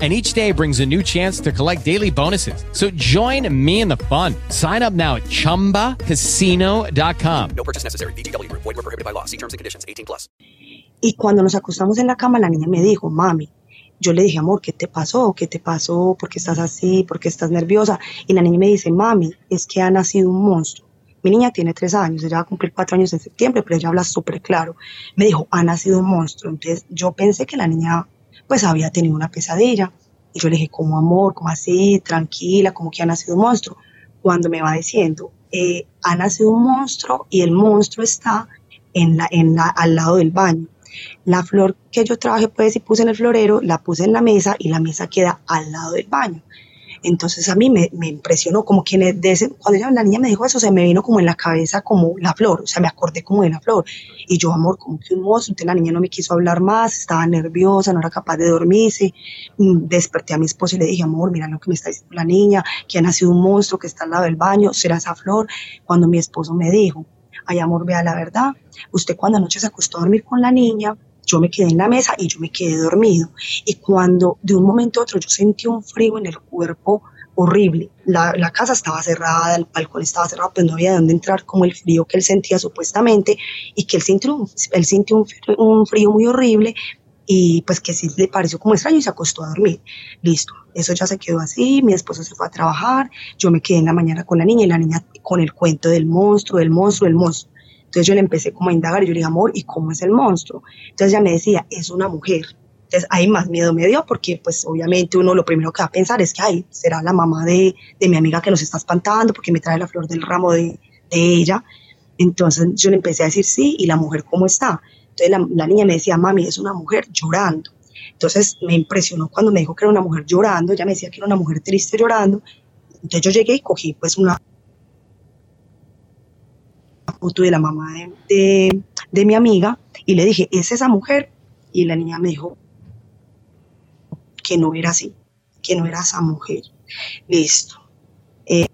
and each day brings a new chance to collect daily bonuses. So join me in the fun. Sign up now at ChumbaCasino.com. No purchase necessary. VGW Group. Void were prohibited by law. See terms and conditions. 18 plus. Y cuando nos acostamos en la cama, la niña me dijo, mami, yo le dije, amor, ¿qué te pasó? ¿Qué te pasó? ¿Por qué estás así? ¿Por qué estás nerviosa? Y la niña me dice, mami, es que ha nacido un monstruo. Mi niña tiene tres años, ella va a cumplir cuatro años en septiembre, pero ella habla súper claro. Me dijo, ha nacido un monstruo. Entonces yo pensé que la niña pues había tenido una pesadilla. Y yo le dije, como amor, como así, tranquila, como que ha nacido un monstruo. Cuando me va diciendo, eh, ha nacido un monstruo y el monstruo está en la, en la, al lado del baño. La flor que yo trabajé, pues, y puse en el florero, la puse en la mesa y la mesa queda al lado del baño. Entonces a mí me, me impresionó, como que de ese, cuando ella, la niña me dijo eso, se me vino como en la cabeza como la flor, o sea, me acordé como de la flor. Y yo, amor, como que un monstruo, la niña no me quiso hablar más, estaba nerviosa, no era capaz de dormirse. Mm, Desperté a mi esposo y le dije, amor, mira lo que me está diciendo la niña, que ha nacido un monstruo que está al lado del baño, será esa flor. Cuando mi esposo me dijo, ay, amor, vea la verdad, usted cuando anoche se acostó a dormir con la niña, yo me quedé en la mesa y yo me quedé dormido. Y cuando de un momento a otro yo sentí un frío en el cuerpo horrible. La, la, casa estaba cerrada, el balcón estaba cerrado, pues no había dónde entrar, como el frío que él sentía supuestamente, y que él sintió, un, él sintió un, un frío muy horrible, y pues que sí le pareció como extraño y se acostó a dormir. Listo, eso ya se quedó así, mi esposo se fue a trabajar, yo me quedé en la mañana con la niña y la niña con el cuento del monstruo, del monstruo, del monstruo. Entonces yo le empecé como a indagar y yo le dije, amor, ¿y cómo es el monstruo? Entonces ella me decía, es una mujer. Entonces ahí más miedo me dio porque pues obviamente uno lo primero que va a pensar es que, ay, será la mamá de, de mi amiga que nos está espantando porque me trae la flor del ramo de, de ella. Entonces yo le empecé a decir, sí, ¿y la mujer cómo está? Entonces la, la niña me decía, mami, es una mujer llorando. Entonces me impresionó cuando me dijo que era una mujer llorando, ella me decía que era una mujer triste llorando. Entonces yo llegué y cogí pues una foto de la mamá de, de, de, mi amiga y le dije, ¿es esa mujer? Y la niña me dijo que no era así, que no era esa mujer. Listo. Eh,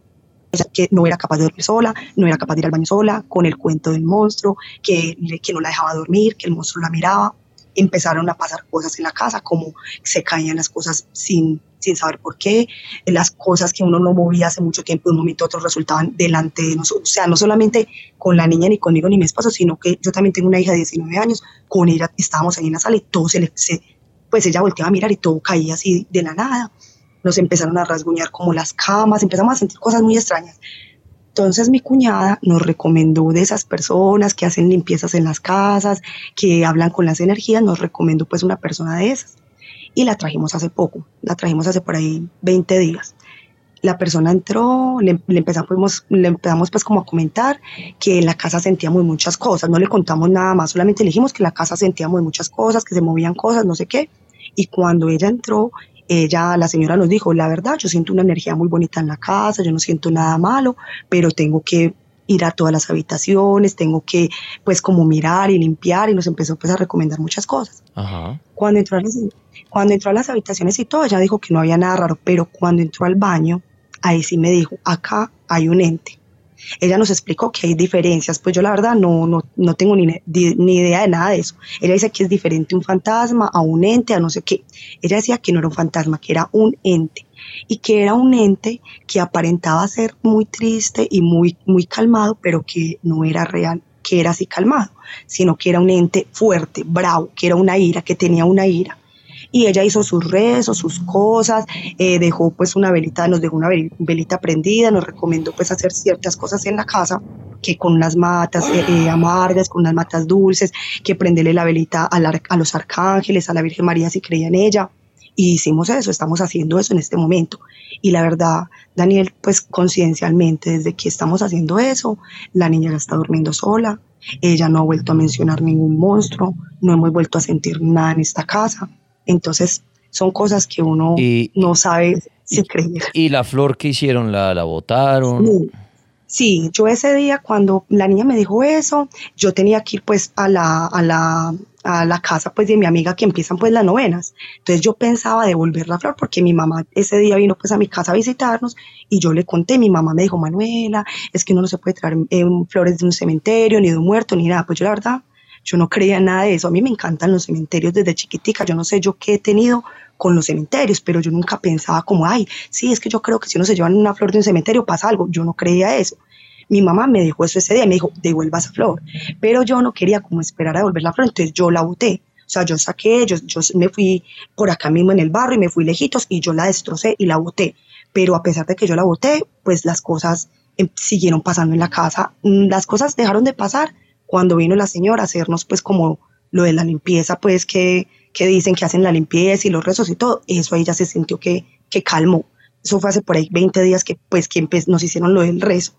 que no era capaz de dormir sola, no era capaz de ir al baño sola, con el cuento del monstruo, que, que no la dejaba dormir, que el monstruo la miraba. Empezaron a pasar cosas en la casa, como se caían las cosas sin, sin saber por qué, las cosas que uno no movía hace mucho tiempo, de un momento a otro resultaban delante de nosotros, o sea, no solamente con la niña, ni conmigo, ni mi esposo, sino que yo también tengo una hija de 19 años, con ella estábamos ahí en la sala y todo se le, pues ella volteaba a mirar y todo caía así de la nada, nos empezaron a rasguñar como las camas, empezamos a sentir cosas muy extrañas. Entonces mi cuñada nos recomendó de esas personas que hacen limpiezas en las casas, que hablan con las energías, nos recomendó pues una persona de esas y la trajimos hace poco, la trajimos hace por ahí 20 días. La persona entró, le, le, empezamos, le empezamos pues como a comentar que en la casa sentíamos muchas cosas, no le contamos nada más, solamente le dijimos que en la casa sentíamos muchas cosas, que se movían cosas, no sé qué. Y cuando ella entró, ella, la señora nos dijo, la verdad, yo siento una energía muy bonita en la casa, yo no siento nada malo, pero tengo que ir a todas las habitaciones, tengo que pues como mirar y limpiar y nos empezó pues a recomendar muchas cosas. Ajá. Cuando entró a las, cuando entró a las habitaciones y todo, ella dijo que no había nada raro, pero cuando entró al baño, ahí sí me dijo, acá hay un ente. Ella nos explicó que hay diferencias, pues yo la verdad no, no, no tengo ni, ni idea de nada de eso. Ella dice que es diferente un fantasma a un ente, a no sé qué. Ella decía que no era un fantasma, que era un ente y que era un ente que aparentaba ser muy triste y muy, muy calmado, pero que no era real, que era así calmado, sino que era un ente fuerte, bravo, que era una ira, que tenía una ira. Y ella hizo sus rezos, sus cosas, eh, dejó pues una velita, nos dejó una velita prendida, nos recomendó pues hacer ciertas cosas en la casa que con unas matas eh, eh, amargas, con unas matas dulces, que prenderle la velita ar- a los arcángeles, a la Virgen María si creía en ella. Y hicimos eso, estamos haciendo eso en este momento. Y la verdad, Daniel, pues conciencialmente, desde que estamos haciendo eso, la niña ya está durmiendo sola, ella no ha vuelto a mencionar ningún monstruo, no hemos vuelto a sentir nada en esta casa. Entonces, son cosas que uno Y- no sabe si creer. ¿Y la flor que hicieron? ¿La, la botaron? Sí. Sí, yo ese día cuando la niña me dijo eso, yo tenía que ir pues a la, a la, a la casa pues de mi amiga que empiezan pues las novenas. Entonces yo pensaba devolver la flor porque mi mamá ese día vino pues a mi casa a visitarnos y yo le conté, mi mamá me dijo, Manuela, es que uno no se puede traer eh, flores de un cementerio, ni de un muerto, ni nada. Pues yo la verdad, yo no creía nada de eso. A mí me encantan los cementerios desde chiquitica. Yo no sé yo qué he tenido con los cementerios, pero yo nunca pensaba como, ay, sí, es que yo creo que si uno se lleva una flor de un cementerio pasa algo. Yo no creía eso. Mi mamá me dijo eso ese día, me dijo, devuelva esa flor. Pero yo no quería como esperar a devolver la flor, entonces yo la boté. O sea, yo saqué, yo, yo me fui por acá mismo en el barro y me fui lejitos y yo la destrocé y la boté. Pero a pesar de que yo la boté, pues las cosas eh, siguieron pasando en la casa. Mm, Las cosas dejaron de pasar cuando vino la señora a hacernos pues como lo de la limpieza, pues que, que dicen que hacen la limpieza y los rezos y todo. Eso ahí ya se sintió que, que calmó. Eso fue hace por ahí 20 días que pues que nos hicieron lo del rezo.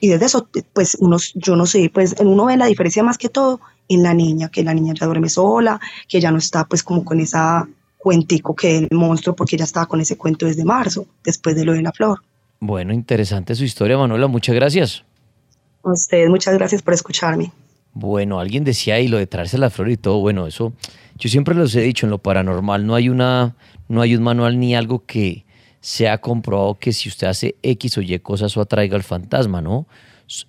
Y desde eso, pues unos, yo no sé, pues uno ve la diferencia más que todo en la niña, que la niña ya duerme sola, que ya no está pues como con esa cuentico que el monstruo, porque ya estaba con ese cuento desde marzo, después de lo de la flor. Bueno, interesante su historia, Manuela. Muchas gracias. A ustedes, muchas gracias por escucharme. Bueno, alguien decía ahí lo de traerse la flor y todo. Bueno, eso yo siempre los he dicho en lo paranormal. No hay una, no hay un manual ni algo que sea comprobado que si usted hace X o Y cosas o atraiga al fantasma, ¿no?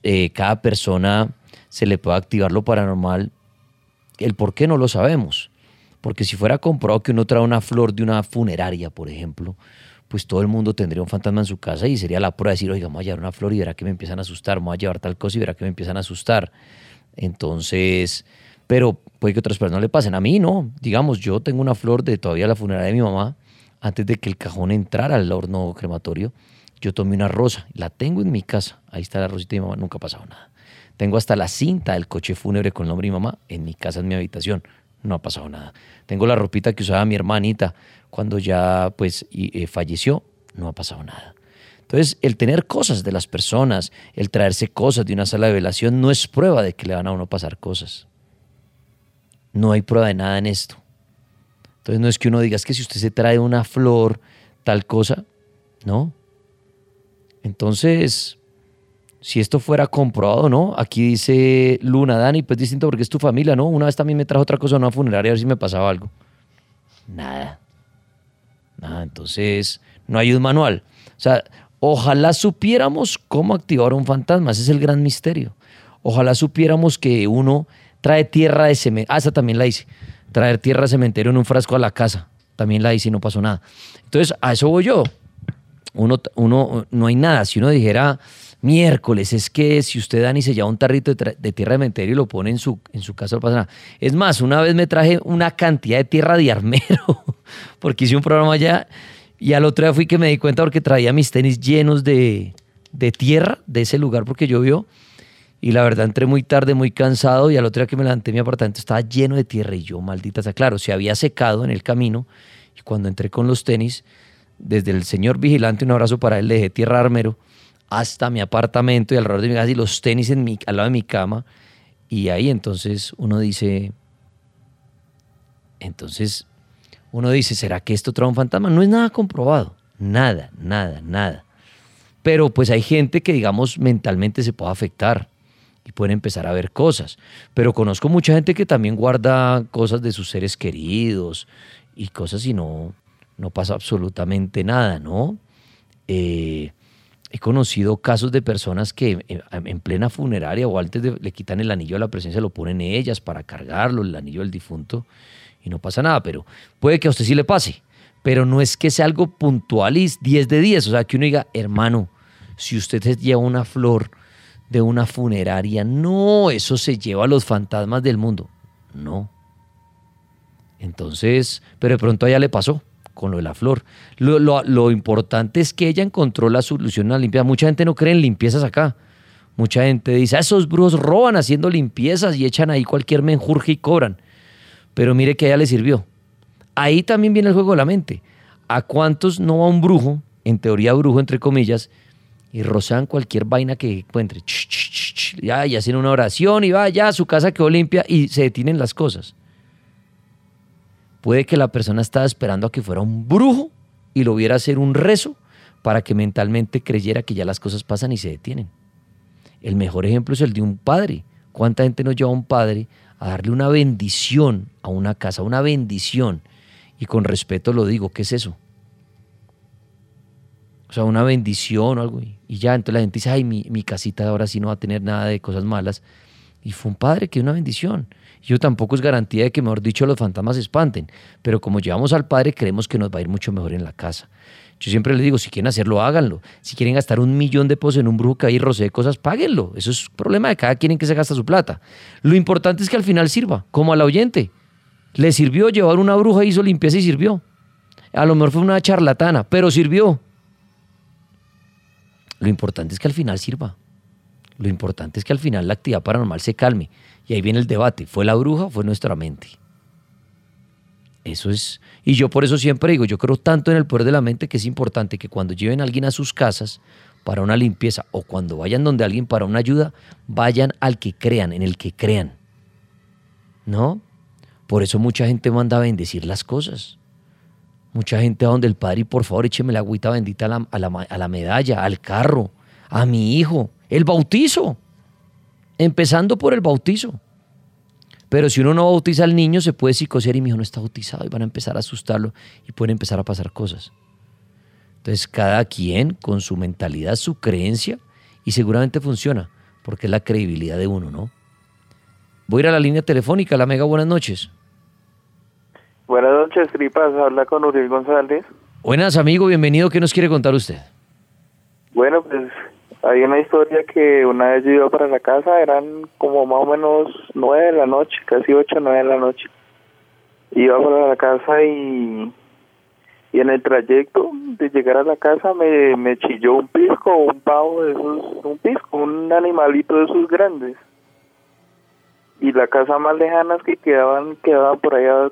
Eh, cada persona se le puede activar lo paranormal. El por qué no lo sabemos. Porque si fuera comprobado que uno trae una flor de una funeraria, por ejemplo, pues todo el mundo tendría un fantasma en su casa y sería la prueba de decir, oiga, vamos a llevar una flor y verá que me empiezan a asustar, vamos a llevar tal cosa y verá que me empiezan a asustar. Entonces, pero puede que otras personas le pasen. A mí no. Digamos, yo tengo una flor de todavía la funeraria de mi mamá, antes de que el cajón entrara al horno crematorio. Yo tomé una rosa, la tengo en mi casa. Ahí está la rosita de mi mamá, nunca ha pasado nada. Tengo hasta la cinta del coche fúnebre con el nombre de mi mamá en mi casa, en mi habitación. No ha pasado nada. Tengo la ropita que usaba mi hermanita cuando ya pues eh, falleció. No ha pasado nada. Entonces, el tener cosas de las personas, el traerse cosas de una sala de velación, no es prueba de que le van a uno pasar cosas. No hay prueba de nada en esto. Entonces, no es que uno diga, es que si usted se trae una flor, tal cosa, no. Entonces, si esto fuera comprobado, ¿no? Aquí dice Luna, Dani, pues distinto porque es tu familia, ¿no? Una vez también me trajo otra cosa a una funeraria a ver si me pasaba algo. Nada. Nada, entonces no hay un manual. O sea, ojalá supiéramos cómo activar un fantasma, ese es el gran misterio. Ojalá supiéramos que uno trae tierra de cementerio. Ah, esa también la hice. Traer tierra de cementerio en un frasco a la casa. También la hice y no pasó nada. Entonces, a eso voy yo. Uno, uno, no hay nada. Si uno dijera miércoles, es que si usted, Dani, se lleva un tarrito de, de tierra cementerio y lo pone en su, en su casa, no pasa nada. Es más, una vez me traje una cantidad de tierra de armero, porque hice un programa allá y al otro día fui que me di cuenta porque traía mis tenis llenos de, de tierra de ese lugar porque llovió. Y la verdad entré muy tarde, muy cansado y al otro día que me levanté mi apartamento estaba lleno de tierra y yo, maldita sea, claro, se había secado en el camino y cuando entré con los tenis, desde el señor vigilante, un abrazo para él, le dejé tierra armero hasta mi apartamento y alrededor de mi casa y los tenis en mi, al lado de mi cama y ahí entonces uno dice, entonces uno dice, ¿será que esto trae un fantasma? No es nada comprobado, nada, nada, nada. Pero pues hay gente que digamos mentalmente se puede afectar y pueden empezar a ver cosas. Pero conozco mucha gente que también guarda cosas de sus seres queridos y cosas y no, no pasa absolutamente nada, ¿no? Eh, he conocido casos de personas que eh, en plena funeraria o antes de, le quitan el anillo a la presencia, lo ponen ellas para cargarlo, el anillo del difunto, y no pasa nada, pero puede que a usted sí le pase. Pero no es que sea algo puntual y 10 de 10, o sea, que uno diga, hermano, si usted lleva una flor de una funeraria, no, eso se lleva a los fantasmas del mundo. No. Entonces, pero de pronto a ella le pasó con lo de la flor. Lo, lo- lo importante es que ella encontró la solución a la limpieza. Mucha gente no cree en limpiezas acá. Mucha gente dice, "Ah, esos brujos roban haciendo limpiezas y echan ahí cualquier menjurje y cobran. Pero mire que a ella le sirvió. Ahí también viene el juego de la mente. ¿A cuántos no va un brujo, en teoría brujo entre comillas, y rozan cualquier vaina que encuentre? Ch, ch, ch, ch, ya, y hacen una oración y va, ya, su casa quedó limpia y se detienen las cosas. Puede que la persona estaba esperando a que fuera un brujo y lo viera hacer un rezo para que mentalmente creyera que ya las cosas pasan y se detienen. El mejor ejemplo es el de un padre. ¿Cuánta gente nos lleva a un padre a darle una bendición a una casa, una bendición? Y con respeto lo digo, ¿qué es eso? O sea, una bendición o algo. Y ya, entonces la gente dice, ay, mi, mi casita ahora sí no va a tener nada de cosas malas. Y fue un padre que una bendición. Yo tampoco es garantía de que, mejor dicho, los fantasmas se espanten. Pero como llevamos al padre, creemos que nos va a ir mucho mejor en la casa. Yo siempre les digo, si quieren hacerlo, háganlo. Si quieren gastar un millón de pesos en un brujo que ahí rocee cosas, páguenlo. Eso es problema de cada quien en que se gasta su plata. Lo importante es que al final sirva, como al oyente. Le sirvió llevar una bruja, hizo limpieza y sirvió. A lo mejor fue una charlatana, pero sirvió. Lo importante es que al final sirva. Lo importante es que al final la actividad paranormal se calme. Y ahí viene el debate. ¿Fue la bruja o fue nuestra mente? Eso es. Y yo por eso siempre digo, yo creo tanto en el poder de la mente que es importante que cuando lleven a alguien a sus casas para una limpieza o cuando vayan donde alguien para una ayuda, vayan al que crean, en el que crean. ¿No? Por eso mucha gente manda a bendecir las cosas. Mucha gente va donde el padre y por favor écheme la agüita bendita a la, a la a la medalla, al carro, a mi hijo, el bautizo. Empezando por el bautizo. Pero si uno no bautiza al niño, se puede psicosear y mi hijo no está bautizado y van a empezar a asustarlo y pueden empezar a pasar cosas. Entonces, cada quien con su mentalidad, su creencia, y seguramente funciona, porque es la credibilidad de uno, ¿no? Voy a ir a la línea telefónica. La Mega, buenas noches. Buenas noches, Tripas. Habla con Uriel González. Buenas, amigo, bienvenido. ¿Qué nos quiere contar usted? Bueno, pues hay una historia que una vez yo iba para la casa, eran como más o menos nueve de la noche, casi ocho, nueve de la noche. Iba para la casa y, y en el trayecto de llegar a la casa me, me chilló un pisco, un pavo de esos, un pisco, un animalito de esos grandes. Y la casa más lejanas que quedaban, quedaban por allá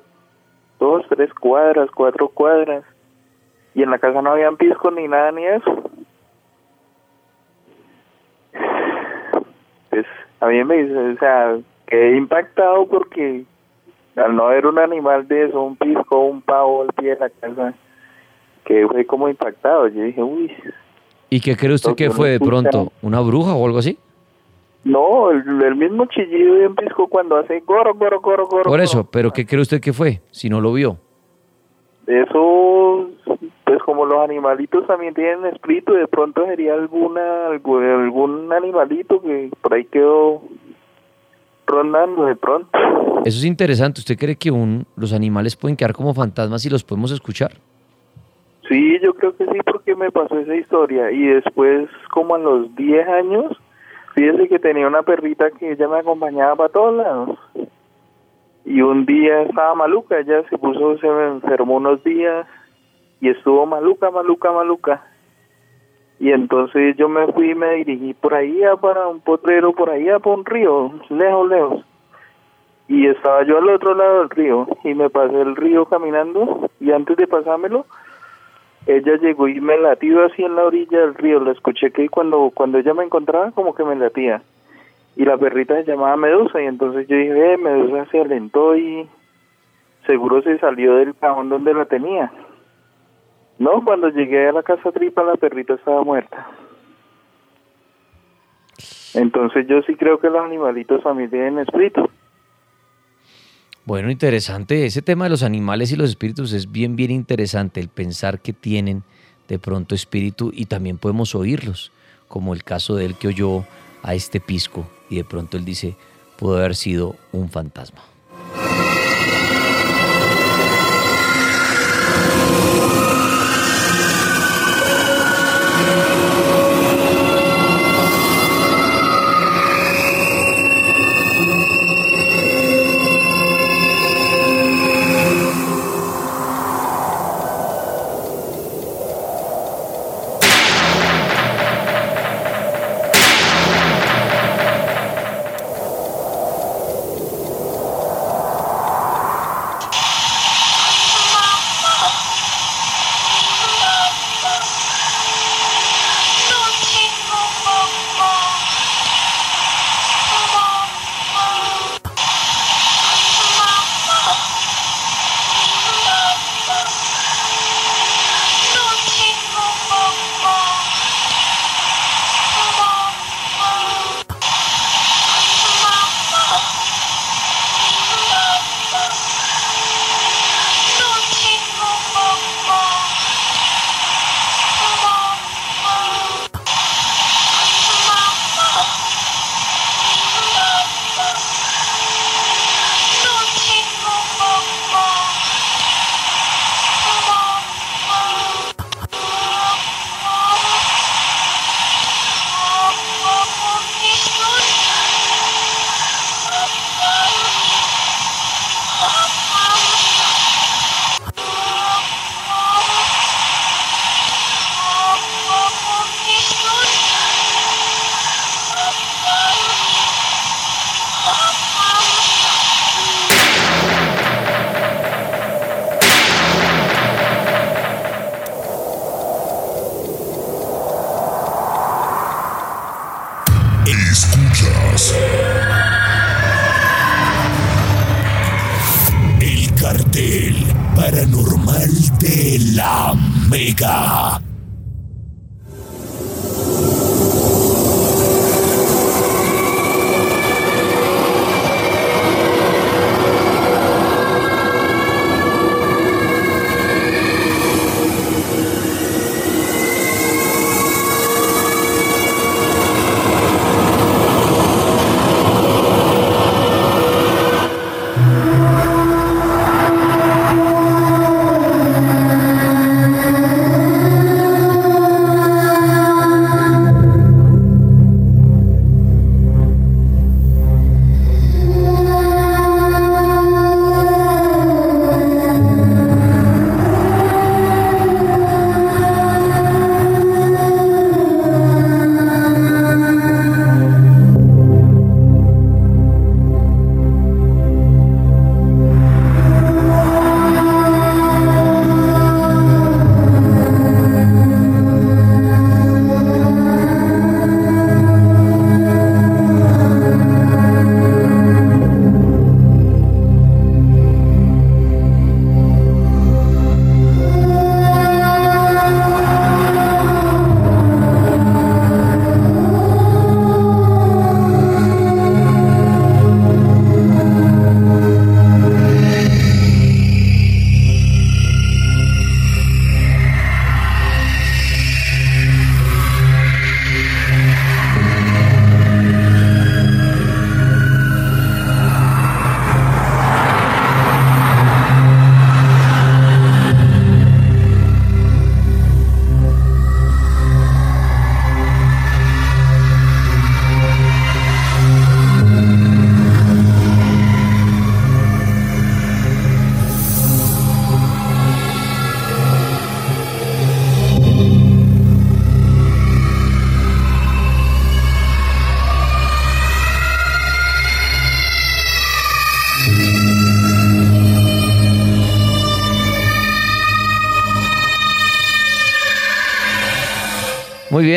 dos, tres cuadras, cuatro cuadras. Y en la casa no habían pisco ni nada ni eso. Pues a mí me dice, o sea, quedé impactado porque al no ver un animal de eso, un pisco, un pavo al pie de la casa, que fue como impactado. Yo dije, uy, ¿Y qué cree usted que fue de pronto? ¿Una bruja o algo así? No, el, el mismo chillido de un pisco cuando hace goro, goro, goro, goro. Por eso, pero ¿qué cree usted que fue? Si no lo vio. Eso, pues como los animalitos también tienen espíritu, de pronto sería alguna algún animalito que por ahí quedó rondando de pronto. Eso es interesante. ¿Usted cree que un, los animales pueden quedar como fantasmas y los podemos escuchar? Sí, yo creo que sí, porque me pasó esa historia. Y después, como a los 10 años, fíjese que tenía una perrita que ella me acompañaba para todos lados. Y un día estaba maluca, ella se puso, se me enfermó unos días y estuvo maluca, maluca, maluca. Y entonces yo me fui y me dirigí por ahí para un potrero, por ahí a por un río, lejos, lejos. Y estaba yo al otro lado del río y me pasé el río caminando y antes de pasármelo, ella llegó y me latió así en la orilla del río. La escuché que cuando, cuando ella me encontraba como que me latía. Y la perrita se llamaba Medusa y entonces yo dije, eh, Medusa se alentó y seguro se salió del cajón donde la tenía. No, cuando llegué a la casa tripa la perrita estaba muerta. Entonces yo sí creo que los animalitos también tienen espíritu. Bueno, interesante. Ese tema de los animales y los espíritus es bien, bien interesante. El pensar que tienen de pronto espíritu y también podemos oírlos, como el caso de él que oyó a este pisco y de pronto él dice, pudo haber sido un fantasma.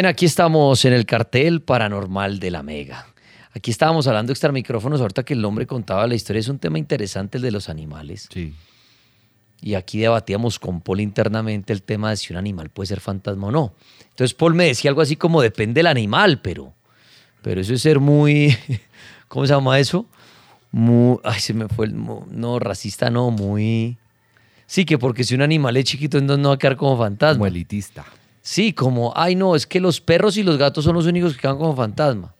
Bien, aquí estamos en el cartel paranormal de la Mega. Aquí estábamos hablando extra micrófonos, ahorita que el hombre contaba la historia, es un tema interesante el de los animales. Sí. Y aquí debatíamos con Paul internamente el tema de si un animal puede ser fantasma o no. Entonces Paul me decía algo así como depende del animal, pero, pero eso es ser muy, ¿cómo se llama eso? Muy, ay, se me fue el, no, racista no, muy... Sí, que porque si un animal es chiquito, entonces no va a quedar como fantasma. Como elitista. Sí, como, ay no, es que los perros y los gatos son los únicos que quedan como fantasma.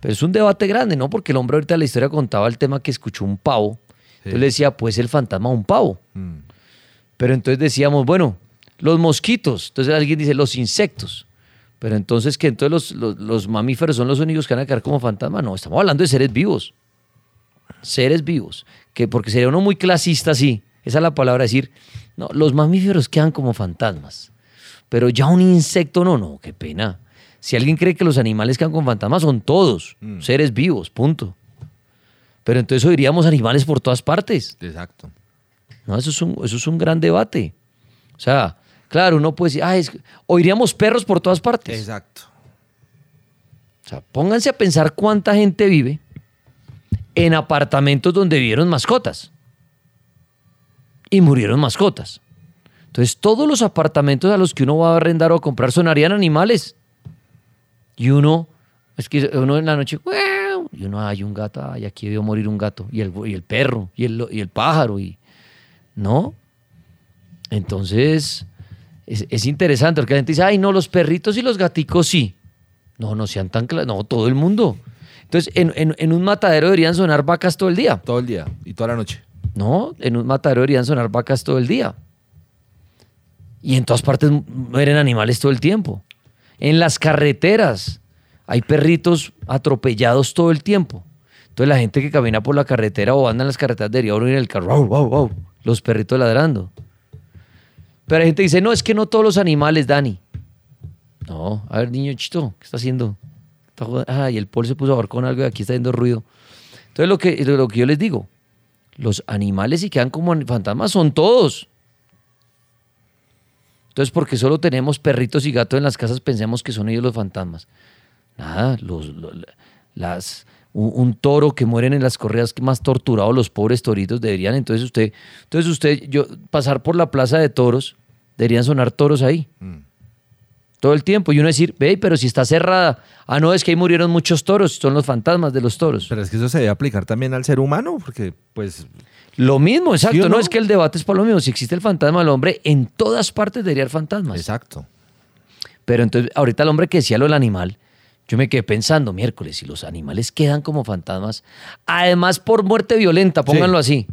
Pero es un debate grande, ¿no? Porque el hombre ahorita en la historia contaba el tema que escuchó un pavo. Entonces le decía, pues el fantasma un pavo. Mm. Pero entonces decíamos, bueno, los mosquitos. Entonces alguien dice, los insectos. Pero entonces que entonces los, los- los mamíferos son los únicos que van a quedar como fantasma. No, estamos hablando de seres vivos. Seres vivos. Que porque sería uno muy clasista, sí. Esa es la palabra decir, no, los mamíferos quedan como fantasmas. Pero ya un insecto no, no, qué pena. Si alguien cree que los animales quedan con fantasmas, son todos seres vivos, punto. Pero entonces oiríamos animales por todas partes. Exacto. No, eso es un, eso es un gran debate. O sea, claro, uno puede decir, ah, es, oiríamos perros por todas partes. Exacto. O sea, pónganse a pensar cuánta gente vive en apartamentos donde vivieron mascotas. Y murieron mascotas. Entonces, todos los apartamentos a los que uno va a arrendar o a comprar sonarían animales. Y uno, es que uno en la noche, y uno, hay un gato, ay, aquí debió morir un gato, y el, y el perro, y el, y el pájaro, y. ¿No? Entonces, es, es interesante, porque la gente dice, ay, no, los perritos y los gaticos sí. No, no sean tan claros, no, todo el mundo. Entonces, en, en- en un matadero deberían sonar vacas todo el día. Todo el día y toda la noche. No, en un matadero deberían sonar vacas todo el día. Y en todas partes mueren animales todo el tiempo. En las carreteras hay perritos atropellados todo el tiempo. Entonces la gente que camina por la carretera o anda en las carreteras debería oír el carro, "Wow, wow, wow", los perritos ladrando. Pero hay gente dice, no, es que no todos los animales, Dani. No, a ver, niño chito, ¿qué está haciendo? Ah, y el Paul se puso a jugar con algo y aquí está haciendo ruido. Entonces lo que, lo que yo les digo, los animales si quedan como fantasmas son todos. Entonces, porque solo tenemos perritos y gatos en las casas, pensemos que son ellos los fantasmas. Nada, los, lo- las, un, toro que mueren en las correas que más torturado los pobres toritos deberían. Entonces usted, entonces usted, yo, pasar por la plaza de toros, deberían sonar toros ahí. Todo el tiempo. Y uno decir, ve, pero si está cerrada. Ah, no, es que ahí murieron muchos toros, son los fantasmas de los toros. Pero es que eso se debe aplicar también al ser humano, porque pues Lo mismo, exacto. ¿Sí o no? no? es que el debate es por lo mismo. Si existe el fantasma del hombre, en todas partes debería haber fantasmas. Exacto. Pero entonces, ahorita el hombre que decía lo del animal, yo me quedé pensando, miércoles, si los animales quedan como fantasmas, además por muerte violenta, pónganlo así.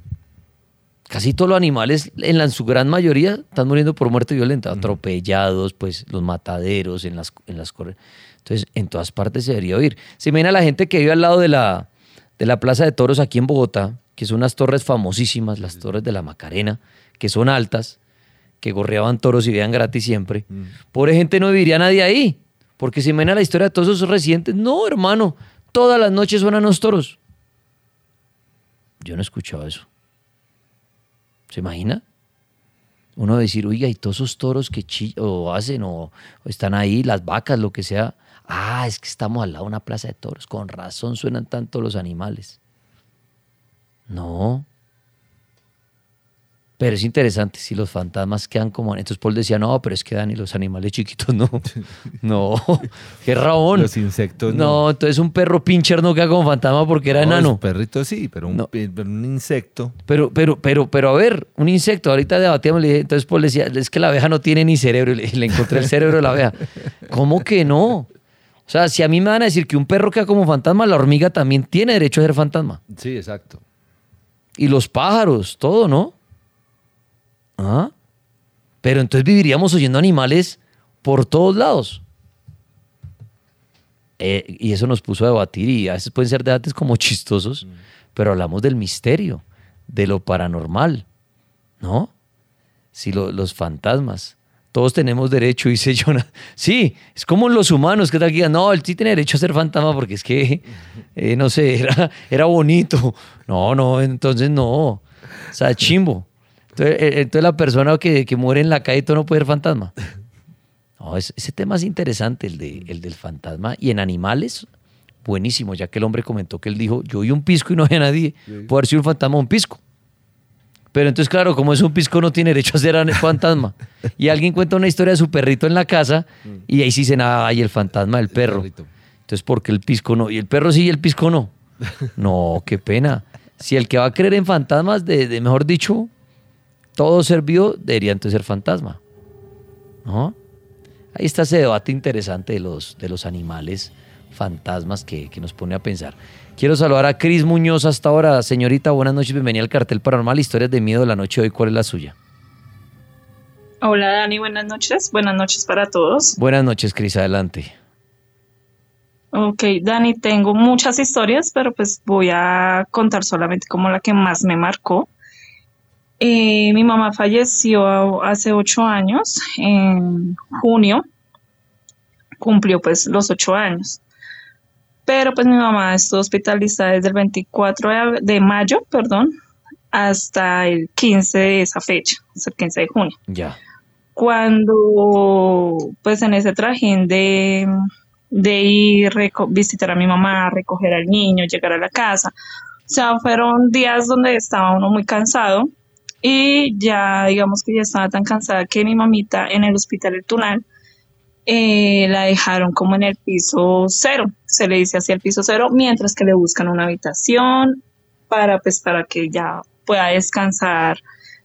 Casi todos los animales, en, la, en su gran mayoría, están muriendo por muerte violenta, atropellados, pues los mataderos en las, en las corre- Entonces, en todas partes se debería oír. Se imagina la gente que vive al lado de la, de la Plaza de Toros aquí en Bogotá, que son unas torres famosísimas, las torres de la Macarena, que son altas, que gorreaban toros y vivían gratis siempre. Pobre gente no viviría nadie ahí, porque se imagina la historia de todos esos residentes. No, hermano, todas las noches suenan los toros. Yo no he escuchado eso. ¿Se imagina? Uno decir, oiga, y todos esos toros que o hacen o, o están ahí, las vacas, lo que sea. Ah, es que estamos al lado de una plaza de toros. Con razón suenan tanto los animales. No. Pero es interesante si los fantasmas quedan como. Entonces Paul decía, no, pero es que Dani, los animales chiquitos no. No, qué rabón. Los insectos no. no. entonces un perro pincher no queda como fantasma porque era No, enano. Un perrito sí, pero un, pe- pero un insecto. Pero, pero, pero, pero a ver, un insecto, ahorita debatíamos, le dije, entonces Paul decía, es que la abeja no tiene ni cerebro, y le, le encontré el cerebro de la abeja. ¿Cómo que no? O sea, si a mí me van a decir que un perro queda como fantasma, la hormiga también tiene derecho a ser fantasma. Sí, exacto. Y los pájaros, todo, ¿no? ¿Ah? Pero entonces viviríamos oyendo animales por todos lados. Eh, y eso nos puso a debatir y a veces pueden ser debates como chistosos, pero hablamos del misterio, de lo paranormal, ¿no? Si lo- los fantasmas, todos tenemos derecho, dice Jonah. Sí, es como los humanos que tal que no, él sí tiene derecho a ser fantasma porque es que, eh, no sé, era, era bonito. No, no, entonces no. O sea, chimbo. Entonces, eh, entonces la persona que, que muere en la calle todo no puede ser fantasma. No, es- ese tema es interesante, el, de, el del fantasma. Y en animales, buenísimo, ya que el hombre comentó que él dijo, yo vi un pisco y no había nadie. Puede haber sido un fantasma o un pisco. Pero entonces, claro, como es un pisco, no tiene derecho a ser an- fantasma. Y alguien cuenta una historia de su perrito en la casa y ahí sí se nada, ay, el fantasma del perro. Entonces, ¿por qué el pisco no? Y el perro sí y el pisco no. No, qué pena. Si el que va a creer en fantasmas, de, de mejor dicho, todo ser vivo, debería entonces ser fantasma. ¿No? Ahí está ese debate interesante de los, de los animales fantasmas que, que nos pone a pensar. Quiero saludar a Cris Muñoz hasta ahora. Señorita, buenas noches, bienvenida al Cartel Paranormal, historias de miedo de la noche de hoy. ¿Cuál es la suya? Hola Dani, buenas noches. Buenas noches para todos. Buenas noches, Cris, adelante. Ok, Dani, tengo muchas historias, pero pues voy a contar solamente como la que más me marcó. Eh, mi mamá falleció hace ocho años, en junio, cumplió pues los ocho años. Pero pues mi mamá estuvo hospitalizada desde el 24 de, de mayo, perdón, hasta el 15 de esa fecha, hasta el 15 de junio. Ya. cuando pues en ese trajín de, de ir visitar a mi mamá, recoger al niño, llegar a la casa, o sea, fueron días donde estaba uno muy cansado y ya digamos que ya estaba tan cansada que mi mamita en el hospital El Tunal eh, la dejaron como en el piso cero, se le dice así el piso cero, mientras que le buscan una habitación para pues para que ya pueda descansar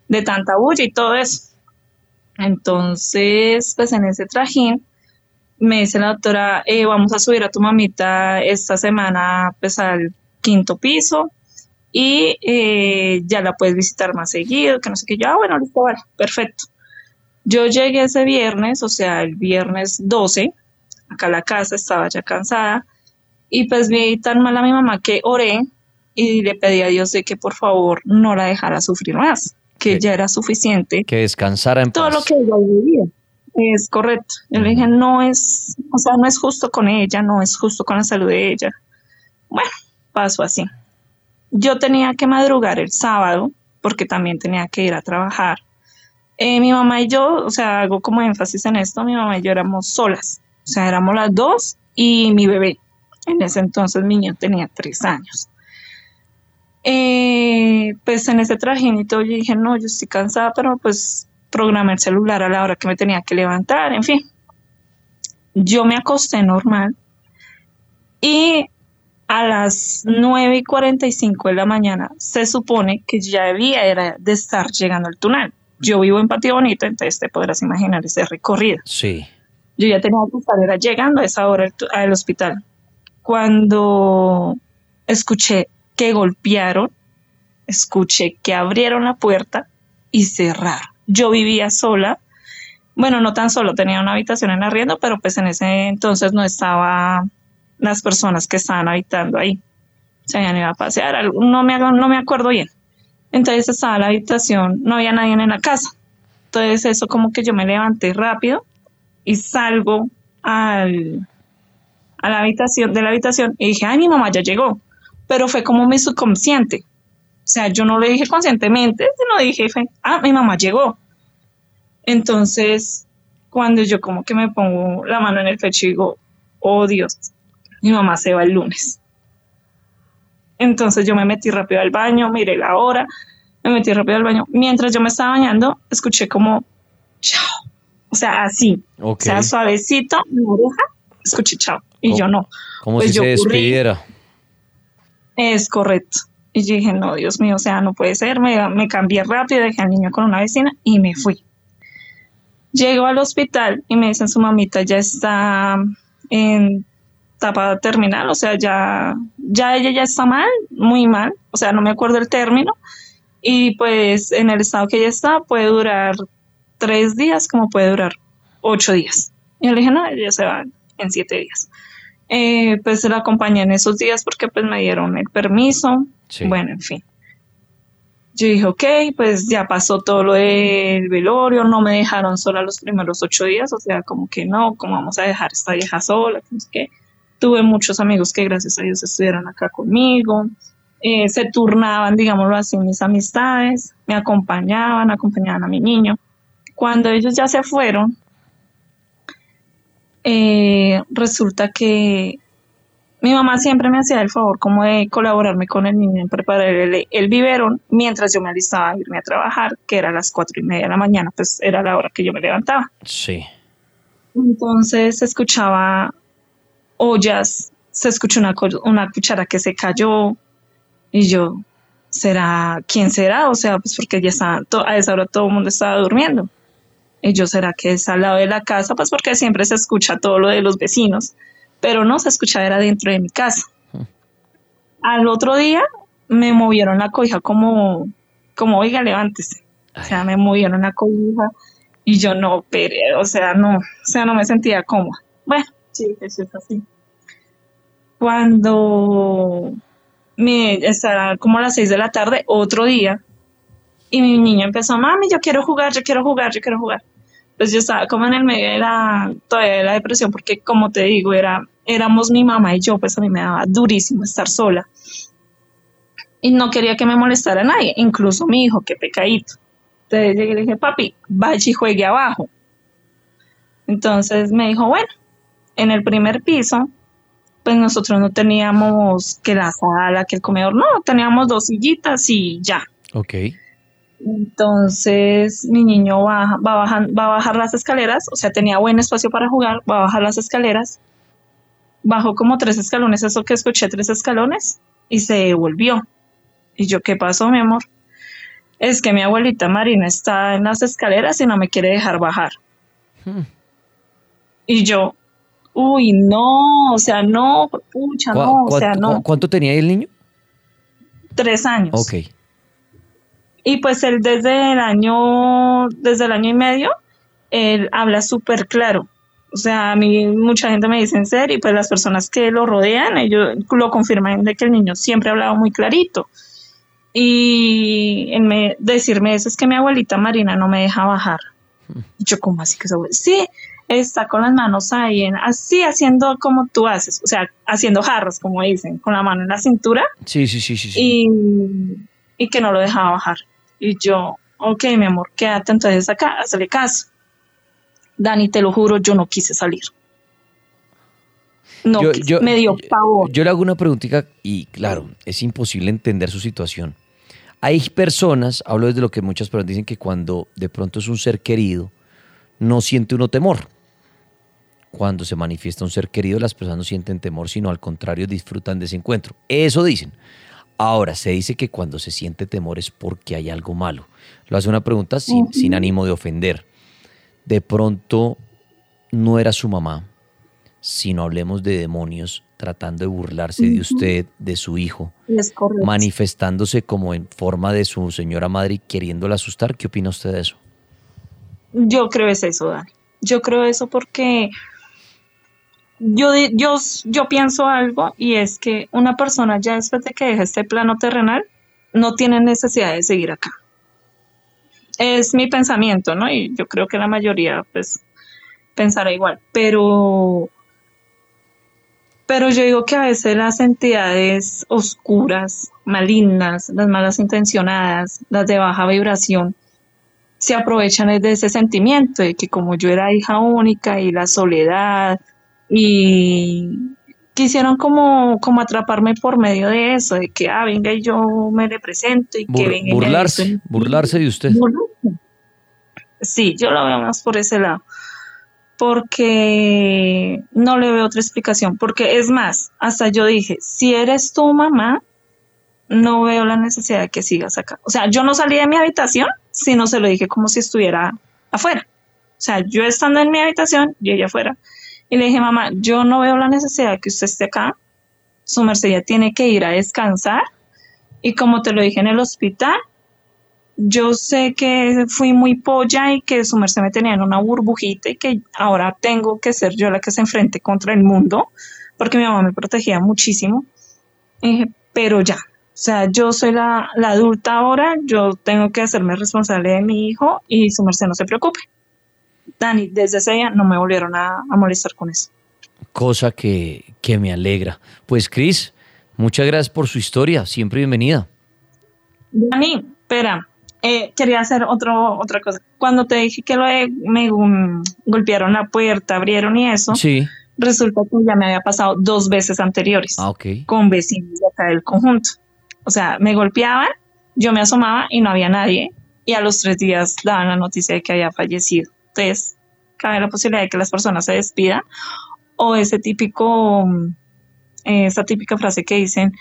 de tanta bulla y todo eso. Entonces, pues en ese trajín, me dice la doctora, eh, vamos a subir a tu mamita esta semana pues al quinto piso y eh, ya la puedes visitar más seguido, que no sé qué. Yo, ah, bueno, listo, vale, perfecto. Yo llegué ese viernes, o sea, el viernes 12, acá a la casa, estaba ya cansada y pues vi tan mal a mi mamá que oré y le pedí a Dios de que por favor no la dejara sufrir más, que ya era suficiente Que descansara en todo paz. lo que ella vivía. Es correcto. Yo le dije, no es, o sea, no es justo con ella, no es justo con la salud de ella. Bueno, pasó así. Yo tenía que madrugar el sábado porque también tenía que ir a trabajar. Eh, mi mamá y yo, o sea, hago como énfasis en esto, mi mamá y yo éramos solas. O sea, éramos las dos y mi bebé. En ese entonces mi niño tenía tres años. Eh, pues en ese trajinito yo dije, no, yo estoy cansada, pero pues programé el celular a la hora que me tenía que levantar, en fin. Yo me acosté normal y a las 9 y 45 de la mañana se supone que ya debía era de estar llegando al túnel. Yo vivo en Patio Bonito, entonces te podrás imaginar ese recorrido. Sí. Yo ya tenía que estar era llegando a esa hora al hospital. Cuando escuché que golpearon, escuché que abrieron la puerta y cerraron. Yo vivía sola, bueno, no tan solo, tenía una habitación en arriendo, pero pues en ese entonces no estaba las personas que estaban habitando ahí. Se habían ido a pasear, no me, no me acuerdo bien. Entonces estaba la habitación, no había nadie en la casa. Entonces eso como que yo me levanté rápido y salgo al, a la habitación de la habitación y dije, ay, mi mamá ya llegó. Pero fue como mi subconsciente. O sea, yo no lo dije conscientemente, sino dije, ah, mi mamá llegó. Entonces, cuando yo como que me pongo la mano en el pecho y digo, oh Dios, mi mamá se va el lunes. Entonces yo me metí rápido al baño, miré la hora, me metí rápido al baño. Mientras yo me estaba bañando, escuché como, chao. O sea, así. O sea, suavecito, mi oreja, escuché chao. Y ¿Cómo? yo no. Como Pues si yo se despidiera. Es correcto. Y yo dije, no, Dios mío, o sea, no puede ser. Me, me cambié rápido, dejé al niño con una vecina y me fui. Llego al hospital y me dicen su mamita ya está en etapa terminal, o sea, ya, ya ella ya está mal, muy mal, o sea, no me acuerdo el término. Y pues en el estado que ella está puede durar tres días como puede durar ocho días. Y yo le dije, no, ella se va en siete días. Eh, pues la acompañé en esos días porque pues me dieron el permiso. Sí. Bueno, en fin. Yo dije, ok, pues ya pasó todo lo del velorio, no me dejaron sola los primeros ocho días, o sea, como que no, ¿cómo vamos a dejar a esta vieja sola? Que no sé qué. Tuve muchos amigos que gracias a Dios estuvieron acá conmigo, eh, se turnaban, digámoslo así, mis amistades, me acompañaban, acompañaban a mi niño. Cuando ellos ya se fueron, eh, resulta que mi mamá siempre me hacía el favor como de colaborarme con el niño en preparar el, el biberón mientras yo me alistaba a irme a trabajar, que era a las cuatro y media de la mañana, pues era la hora que yo me levantaba. Sí. Entonces escuchaba ollas, se escuchó una, una cuchara que se cayó y yo, ¿será quién será? O sea, pues porque ya estaba, to- a esa hora todo el mundo estaba durmiendo. Y yo, ¿será que es al lado de la casa? Pues porque siempre se escucha todo lo de los vecinos, pero no se escuchaba era dentro de mi casa. Al otro día me movieron la cobija como, como, oiga, levántese. O sea, me movieron la cobija y yo no, pero, o sea, no, o sea, no me sentía cómoda. Bueno, sí, eso es así. Cuando me estaba como a las seis de la tarde, otro día, y mi niño empezó, mami, yo quiero jugar, yo quiero jugar, yo quiero jugar. Pues yo estaba como en el medio de la, todavía de la depresión, porque como te digo, era, éramos mi mamá y yo, pues a mí me daba durísimo estar sola. Y no quería que me molestara nadie, incluso mi hijo, que pecadito. Entonces llegué y le dije, papi, vaya y juegue abajo. Entonces me dijo, bueno, en el primer piso, pues nosotros no teníamos que la sala, que el comedor, no, teníamos dos sillitas y ya. Ok. Entonces mi niño baja, va, a bajar, va a bajar las escaleras, o sea, tenía buen espacio para jugar, va a bajar las escaleras, bajó como tres escalones, eso que escuché, tres escalones, y se devolvió. Y yo, ¿qué pasó, mi amor? Es que mi abuelita Marina está en las escaleras y no me quiere dejar bajar. Y yo, uy, no, o sea, no, pucha, ¿Cuá- no, o sea, no, cu- ¿Cuánto tenía el niño? tres años. Ok. Y pues él desde el año, desde el año y medio, él habla súper claro. O sea, a mí mucha gente me dice en serio, y pues las personas que lo rodean, ellos lo confirman de que el niño siempre ha hablado muy clarito. Y él me, decirme eso es que mi abuelita Marina no me deja bajar. Y yo, ¿cómo así que su abuelita? Sí, está con las manos ahí, en, así haciendo como tú haces, o sea, haciendo jarras, como dicen, con la mano en la cintura Sí, sí, sí, sí. sí. y, y que no lo dejaba bajar. Y yo, ok, mi amor, quédate entonces acá, hazle caso. Dani, te lo juro, yo no quise salir. No, que me dio pavor. Yo le hago una preguntita y claro, es imposible entender su situación. Hay personas, hablo desde lo que muchas personas dicen que cuando de pronto es un ser querido, no siente uno temor. Cuando se manifiesta un ser querido, las personas no sienten temor, sino al contrario, disfrutan de ese encuentro. Eso dicen. Ahora, se dice que cuando se siente temor es porque hay algo malo. Lo hace una pregunta sin, sin ánimo de ofender. De pronto no era su mamá, sino hablemos de demonios tratando de burlarse de usted, de su hijo, manifestándose como en forma de su señora madre y queriéndola asustar. ¿Qué opina usted de eso? Yo creo es eso, Dani. Yo creo eso porque yo, yo, yo pienso algo y es que una persona ya después de que deja este plano terrenal no tiene necesidad de seguir acá. Es mi pensamiento, ¿no? Y yo creo que la mayoría pues pensará igual, pero pero yo digo que a veces las entidades oscuras, malignas, las malas intencionadas, las de baja vibración, se aprovechan de ese sentimiento de que como yo era hija única y la soledad y quisieron como, como atraparme por medio de eso, de que, ah, venga y yo me represento y que venga burlarse, burlarse de usted. Sí, yo lo veo más por ese lado, porque no le veo otra explicación, porque es más, hasta yo dije, si eres tu mamá, no veo la necesidad de que sigas acá. O sea, yo no salí de mi habitación, sino se lo dije como si estuviera afuera. O sea, yo estando en mi habitación y ella afuera. Y le dije, mamá, yo no veo la necesidad de que usted esté acá. Su merced ya tiene que ir a descansar. Y como te lo dije en el hospital, yo sé que fui muy polla y que su merced me tenía en una burbujita y que ahora tengo que ser yo la que se enfrente contra el mundo, porque mi mamá me protegía muchísimo. Y dije, pero ya, o sea, yo soy la, la, adulta ahora, yo tengo que hacerme responsable de mi hijo y su merced no se preocupe. Dani, desde ese día no me volvieron a, molestar con eso. Cosa que, que me alegra. Pues Cris, muchas gracias por su historia, siempre bienvenida. Dani, espera, eh, quería hacer otro, otra cosa. Cuando te dije que lo me um, golpearon la puerta, abrieron y eso, sí. resulta que ya me había pasado dos veces anteriores ah, okay. con vecinos de acá del conjunto. O sea, me golpeaban, yo me asomaba y no había nadie, y a los tres días daban la noticia de que había fallecido. Entonces, cabe la posibilidad de que las personas se despidan o ese típico, eh, esa típica frase que dicen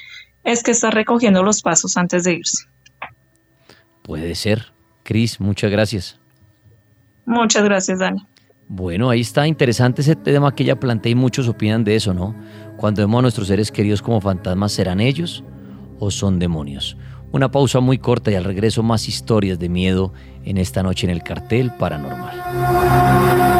es que está recogiendo los pasos antes de irse. Puede ser. Cris, muchas gracias. Muchas gracias, Dani. Bueno, ahí está interesante ese tema que ella plantea y muchos opinan de eso, ¿no? Cuando vemos a nuestros seres queridos como fantasmas, ¿serán ellos o son demonios? Una pausa muy corta y al regreso más historias de miedo en esta noche en el cartel paranormal.